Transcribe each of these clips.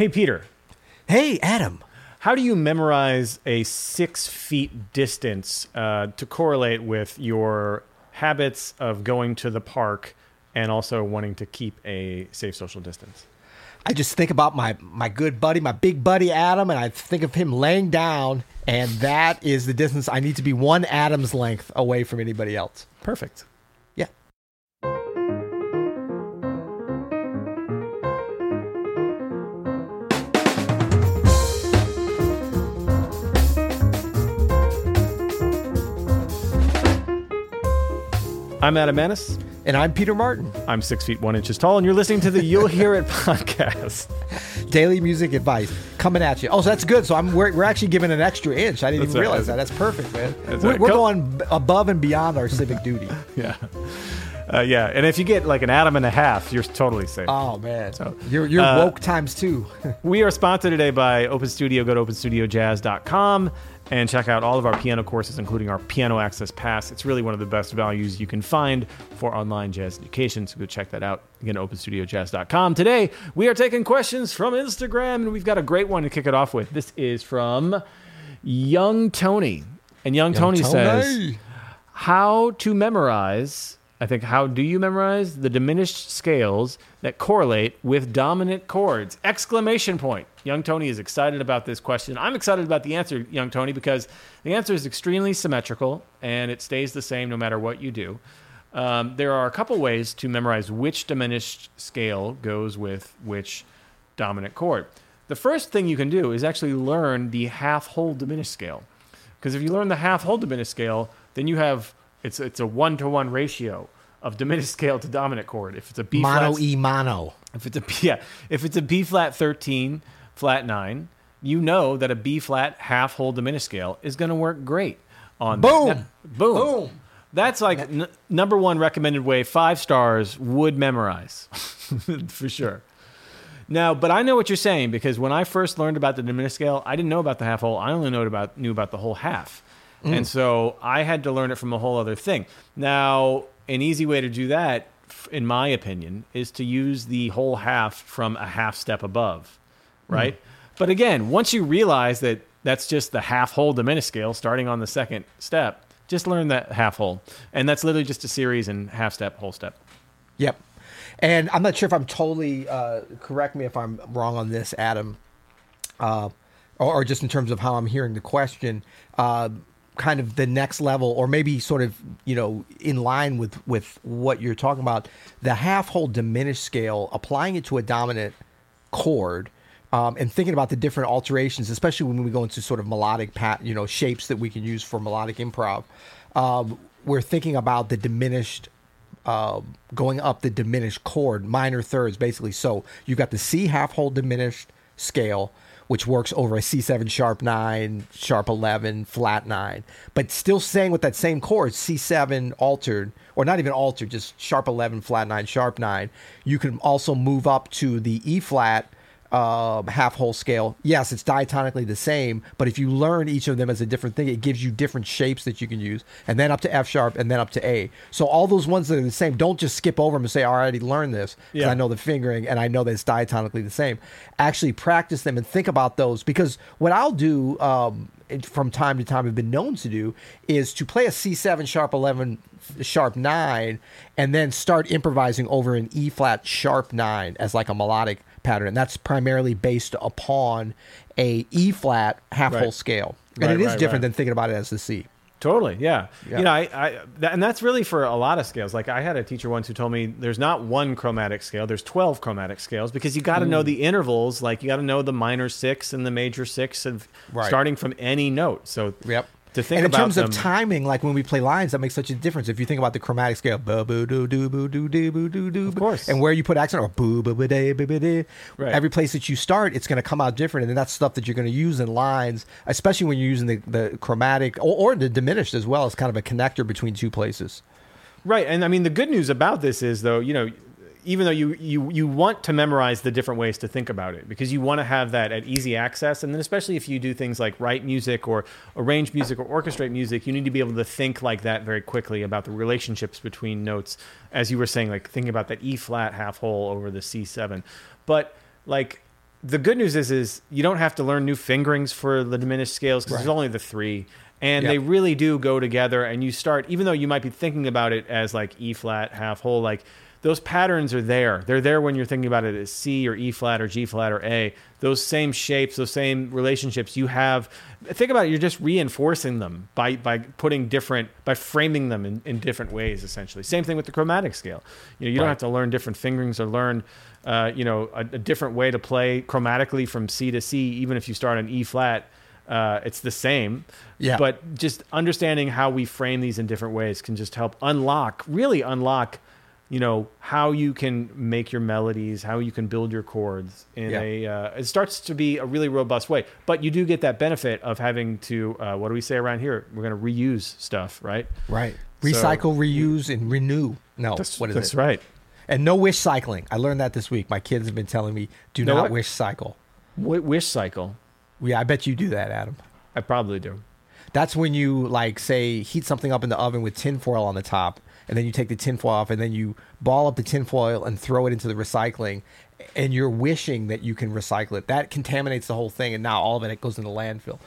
Hey, Peter, Hey, Adam. how do you memorize a six feet distance uh, to correlate with your habits of going to the park and also wanting to keep a safe social distance? I just think about my my good buddy, my big buddy Adam, and I think of him laying down, and that is the distance I need to be one Adam's length away from anybody else. Perfect. I'm Adam Maness. And I'm Peter Martin. I'm six feet one inches tall, and you're listening to the You'll Hear It podcast. Daily music advice coming at you. Oh, so that's good. So I'm we're, we're actually giving an extra inch. I didn't That's even right. realize that. That's perfect, man. That's we're right. we're going above and beyond our civic duty. Yeah. Uh, yeah. And if you get like an Adam and a half, you're totally safe. Oh man, So, you're you're uh, woke times two. We are sponsored today by Open Studio. Go to openstudiojazz.com and check out all of our piano courses, including our Piano Access Pass. It's really one of the best values you can find for online jazz education. So go check that out. Again, openstudiojazz.com. Today, we are taking questions from Instagram, and we've got a great one to kick it off with. This is from Young Tony. And Young, Tony, says, how to memorize i think how do you memorize the diminished scales that correlate with dominant chords? Exclamation point. Young tony is excited about this question. I'm excited about the answer young tony because the answer is extremely symmetrical and it stays the same no matter what you do. Um, there are a couple ways to memorize which diminished scale goes with which dominant chord. The first thing you can do is actually learn the half whole diminished scale because if you learn the half whole diminished scale, then you have it's it's a one to one ratio of diminished scale to dominant chord. If it's a B Mono flat, e mono. if it's a yeah, if it's a B flat thirteen, flat nine, you know that a B flat half whole diminished scale is going to work great on Boom! that. boom Boom. That's like n- number one recommended way. Five stars would memorize for sure. Now, but I know what you're saying because when I first learned about the diminished scale, I didn't know about the half whole. I only knew about knew about the whole half, and so I had to learn it from a whole other thing. Now, an easy way to do that, in my opinion, is to use the whole half from a half step above, right? But again, once you realize that that's just the half whole diminished scale starting on the second step, just learn that half whole, and that's literally just a series in half step, whole step. Yep. And I'm not sure if I'm totally uh, correct me if I'm wrong on this, Adam, uh, or, or just in terms of how I'm hearing the question. Uh, kind of the next level, or maybe sort of you know in line with with what you're talking about, the half whole diminished scale, applying it to a dominant chord. Um, and thinking about the different alterations, especially when we go into sort of melodic pat, you know, shapes that we can use for melodic improv, um, we're thinking about the diminished uh, going up the diminished chord, minor thirds, basically. So you've got the C half whole diminished scale, which works over a C7 sharp 9, sharp 11, flat 9, but still staying with that same chord, C7 altered, or not even altered, just sharp 11, flat 9, sharp 9. You can also move up to the E flat uh, half whole scale. Yes, it's diatonically the same, but if you learn each of them as a different thing, it gives you different shapes that you can use, and then up to F sharp, and then up to A. So all those ones that are the same, don't just skip over them and say, "I already learned this," because Yeah. I know the fingering and I know that it's diatonically the same. Actually, practice them and think about those because what I'll do um, from time to time, have been known to do is to play a C7 sharp 11 sharp 9 and then start improvising over an E flat sharp 9 as like a melodic pattern and that's primarily based upon a E flat half whole Right. scale and Right, it is right, different than thinking about it as the C Totally, yeah. Yeah. You know, I, I that, and that's really for a lot of scales. Like I had a teacher once who told me there's not one chromatic scale, there's 12 chromatic scales because you got to know the intervals. Like you got to know the minor six and the major six of Right. starting from any note. So Yep. To think and in terms them, of timing, like when we play lines, that makes such a difference. If you think about the chromatic scale, boo boo doo doo boo doo doo boo doo doo, Of course. and where you put accent or boo boo boo day boo boo Right. every place that you start, it's going to come out different, and that's stuff that you're going to use in lines, especially when you're using the, the chromatic or, or the diminished as well as kind of a connector between two places. Right, and I mean the good news about this is though, you know, even though you you you want to memorize the different ways to think about it because you want to have that at easy access, and then especially if you do things like write music or arrange music or orchestrate music, you need to be able to think like that very quickly about the relationships between notes, as you were saying, like thinking about that E flat half whole over the C seven, but like the good news is is you don't have to learn new fingerings for the diminished scales because Right. there's only the three and Yeah. they really do go together and you start even though you might be thinking about it as like e flat half whole like those patterns are there. They're there when you're thinking about it as c or e flat or g flat or a. Those same shapes those same relationships you have think about it you're just reinforcing them by by putting different by framing them in, in different ways essentially. Same thing with the chromatic scale. You know you don't have to learn different fingerings or learn uh, you know a, a different way to play chromatically from c to c even if you start on e flat uh, it's the same. Yeah. but just understanding how we frame these in different ways can just help unlock really unlock you know how you can make your melodies how you can build your chords in Yeah. a uh, it starts to be a really robust way but you do get that benefit of having to uh, what do we say around here we're going to reuse stuff right Right. So- Recycle, reuse, and renew. No, that's, what is that's it? right And no wish cycling. I learned that this week. My kids have been telling me, do No not what? wish cycle. w- wish cycle Yeah, I bet you do that, Adam. i probably do That's when you like say heat something up in the oven with tinfoil on the top, and then you take the tinfoil off, and then you ball up the tinfoil and throw it into the recycling, and you're wishing that you can recycle it. That contaminates the whole thing, and now all of it, it goes in the landfill.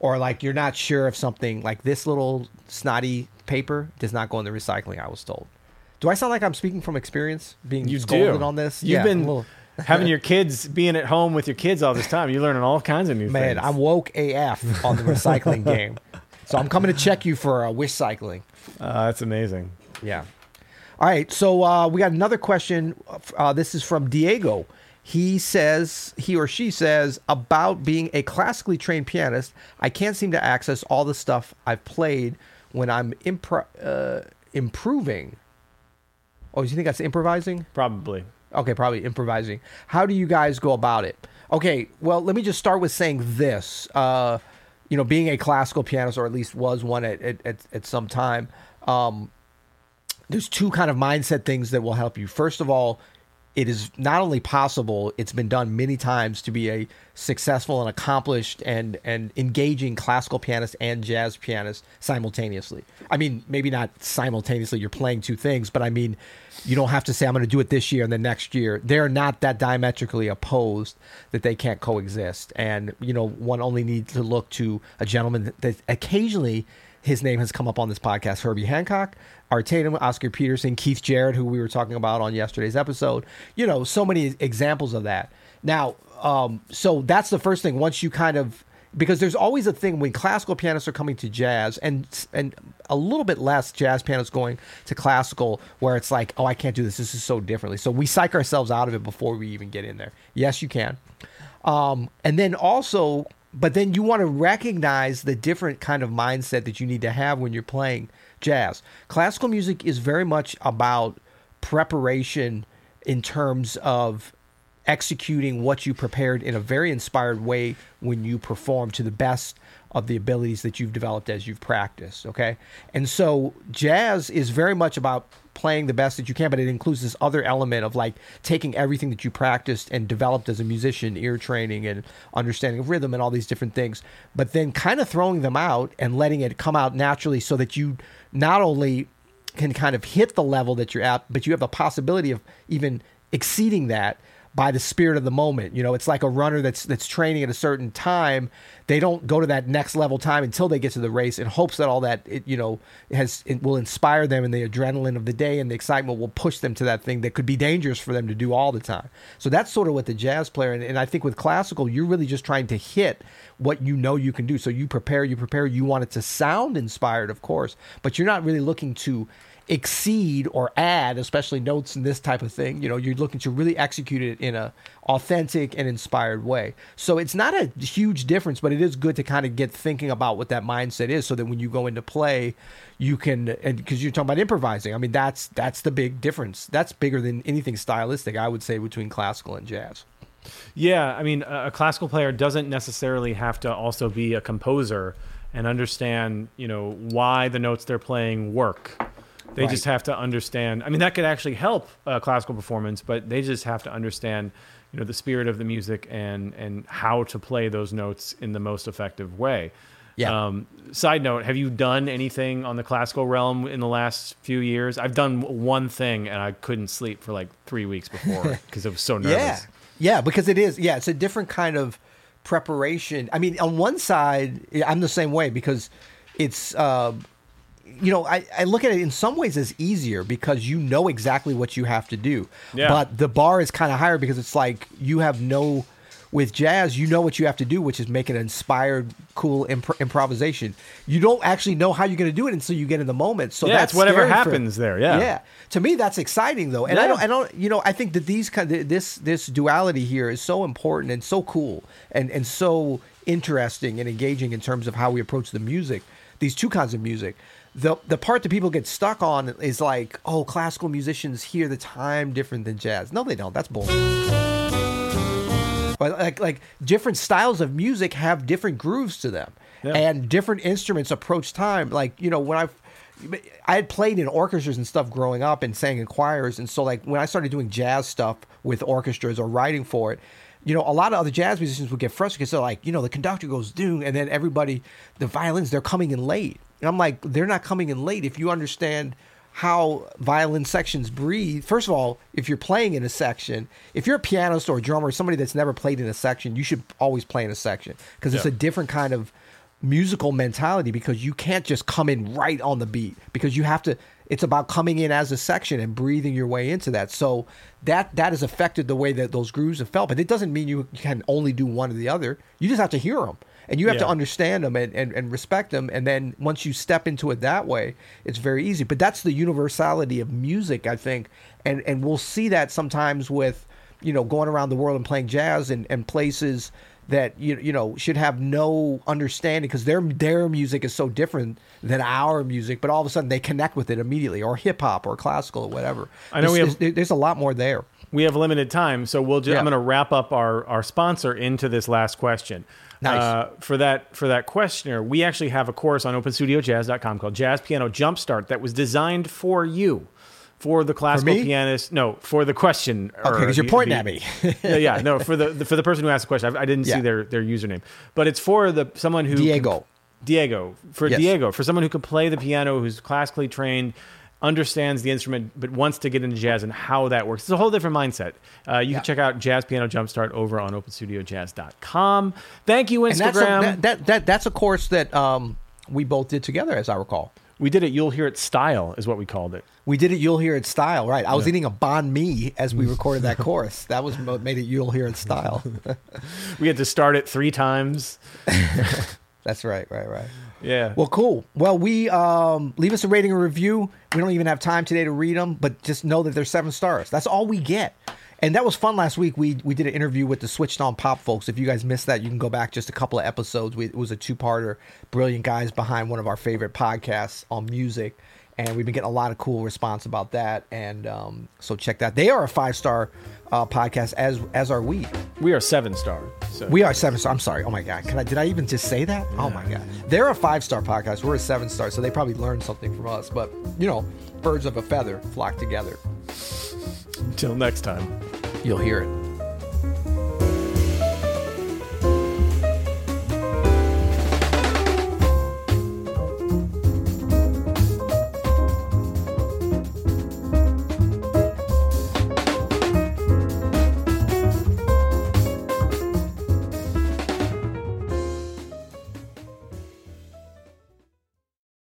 Or like you're not sure if something like this little snotty paper does not go in the recycling. I was told. Do I sound like I'm speaking from experience, being you scolded do on this? you've Yeah, been having your kids being at home with your kids all this time you're learning all kinds of new Man, things Man, I'm woke AF on the recycling game. So I'm coming to check you for uh, wish cycling. uh, that's amazing Yeah. All right. So uh, we got another question. Uh, this is from Diego. He says, he or she says, about being a classically trained pianist, I can't seem to access all the stuff I've played when I'm impro- uh, improving. Oh, do you think that's improvising? probably Okay, probably improvising. How do you guys go about it? Okay, well, let me just start with saying this. Uh, you know, being a classical pianist, or at least was one at at, at, at some time, um, there's two kind of mindset things that will help you. First of all, it is not only possible, it's been done many times to be a successful and accomplished and and engaging classical pianist and jazz pianist simultaneously. I mean, maybe not simultaneously you're playing two things, but I mean, you don't have to say I'm going to do it this year and the next year. They're not that diametrically opposed that they can't coexist. And you know, one only needs to look to a gentleman that, that occasionally his name has come up on this podcast Herbie Hancock, Art Tatum, Oscar Peterson, Keith Jarrett, who we were talking about on yesterday's episode. You know, so many examples of that. Now, um, so that's the first thing. Once you kind of because there's always a thing when classical pianists are coming to jazz and and a little bit less jazz pianists going to classical where it's like oh I can't do this this is so differently so we psych ourselves out of it before we even get in there yes you can um, and then also but then you want to recognize the different kind of mindset that you need to have when you're playing jazz. Classical music is very much about preparation in terms of executing what you prepared in a very inspired way when you perform to the best of the abilities that you've developed as you've practiced okay? And so jazz is very much about playing the best that you can but it includes this other element of like taking everything that you practiced and developed as a musician ear training and understanding of rhythm and all these different things but then kind of throwing them out and letting it come out naturally so that you not only can kind of hit the level that you're at, but you have the possibility of even exceeding that by the spirit of the moment. You know, it's like a runner that's that's training at a certain time. They don't go to that next level time until they get to the race in hopes that all that it, you know has it will inspire them and the adrenaline of the day and the excitement will push them to that thing that could be dangerous for them to do all the time. So that's sort of what the jazz player and, and I think with classical you're really just trying to hit what you know you can do. So you prepare, you prepare, you want it to sound inspired, of course, but you're not really looking to exceed or add especially notes in this type of thing. You know you're looking to really execute it in a authentic and inspired way. So it's not a huge difference but it is good to kind of get thinking about what that mindset is so that when you go into play you can and because you're talking about improvising i mean that's that's the big difference. That's bigger than anything stylistic i would say between classical and jazz Yeah, I mean, a classical player doesn't necessarily have to also be a composer and understand, you know, why the notes they're playing work. They Right. just have to understand. I mean, that could actually help a classical performance, but they just have to understand, you know, the spirit of the music and and how to play those notes in the most effective way. Yeah. Um, side note: Have you done anything on the classical realm in the last few years? I've done one thing, and I couldn't sleep for like three weeks before because I was so nervous. Yeah. Yeah, because it is. Yeah, it's a different kind of preparation. I mean, on one side, I'm the same way because it's. Uh, you know, I, I look at it in some ways as easier because you know exactly what you have to do. Yeah. But the bar is kind of higher because it's like you have no with jazz, you know what you have to do, which is make an inspired, cool imp- improvisation. You don't actually know how you're going to do it until you get in the moment. So Yeah, that's it's whatever scary for- happens there, yeah. yeah. To me, that's exciting though, and I don't, I don't, you know, I think that these kind of this this duality here is so important and so cool and and so interesting and engaging in terms of how we approach the music. These two kinds of music. The, the part that people get stuck on is like, oh, classical musicians hear the time different than jazz. No, they don't. That's bullshit. But like like different styles of music have different grooves to them, Yeah. and different instruments approach time. Like you know when I. I had played in orchestras and stuff growing up and sang in choirs, and so like when I started doing jazz stuff with orchestras or writing for it, you know, a lot of other jazz musicians would get frustrated because they're like, you know, the conductor goes doom, and then everybody, the violins, they're coming in late, and I'm like, they're not coming in late if you understand how violin sections breathe. First of all, if you're playing in a section, if you're a pianist or a drummer, or somebody that's never played in a section, you should always play in a section because it's Yeah. a different kind of musical mentality because you can't just come in right on the beat because you have to it's about coming in as a section and breathing your way into that so that that has affected the way that those grooves have felt but it doesn't mean you can only do one or the other you just have to hear them and you have to understand them and, and, and respect them. And then once you step into it that way it's very easy. But that's the universality of music i think. And and we'll see that sometimes with you know going around the world and playing jazz and, and places that you you know should have no understanding because their their music is so different than our music, but all of a sudden they connect with it immediately, or hip hop, or classical, or whatever. I know we There's- have- there's, there's a lot more there. We have limited time, so we'll. Just, Yeah. I'm going to wrap up our, our sponsor into this last question. Nice. Uh, for that for that questioner, we actually have a course on OpenStudioJazz.com called Jazz Piano Jumpstart that was designed for you, for the classical me? pianist. No, for the question. Okay, because you're pointing at me. yeah, yeah, no, for the, the for the person who asked the question, I, I didn't Yeah. see their their username, but it's for the someone who Diego. Diego for Yes. Diego for someone who can play the piano, who's classically trained, understands the instrument, but wants to get into jazz and how that works. It's a whole different mindset. Uh, you Yeah. can check out Jazz Piano Jumpstart over on OpenStudioJazz.com. Thank you, And that's a, Instagram. that, that, that that's a course that um, we both did together, as I recall. We did it. You'll hear it. Style is what we called it. We did it. You'll hear it style, right? I was eating a banh mi as we recorded that chorus. That was what made it. You'll hear it style. We had to start it three times. That's right, right, right. Yeah. Well, cool. Well, we um, leave us a rating and review. We don't even have time today to read them, but just know that they're seven stars. That's all we get. And that was fun last week. We we did an interview with the Switched On Pop folks. If you guys missed that, you can go back just a couple of episodes. We, it was a two parter. Brilliant guys behind one of our favorite podcasts on music, and we've been getting a lot of cool response about that. And um, so check that. They are a five star uh, podcast, as as are we. we are seven star. So We are seven star. I'm sorry. Oh my god. Can I? Did I even just say that? Oh my god. They're a five star podcast. We're a seven star, so they probably learned something from us. But you know, birds of a feather flock together. until next time. You'll hear it.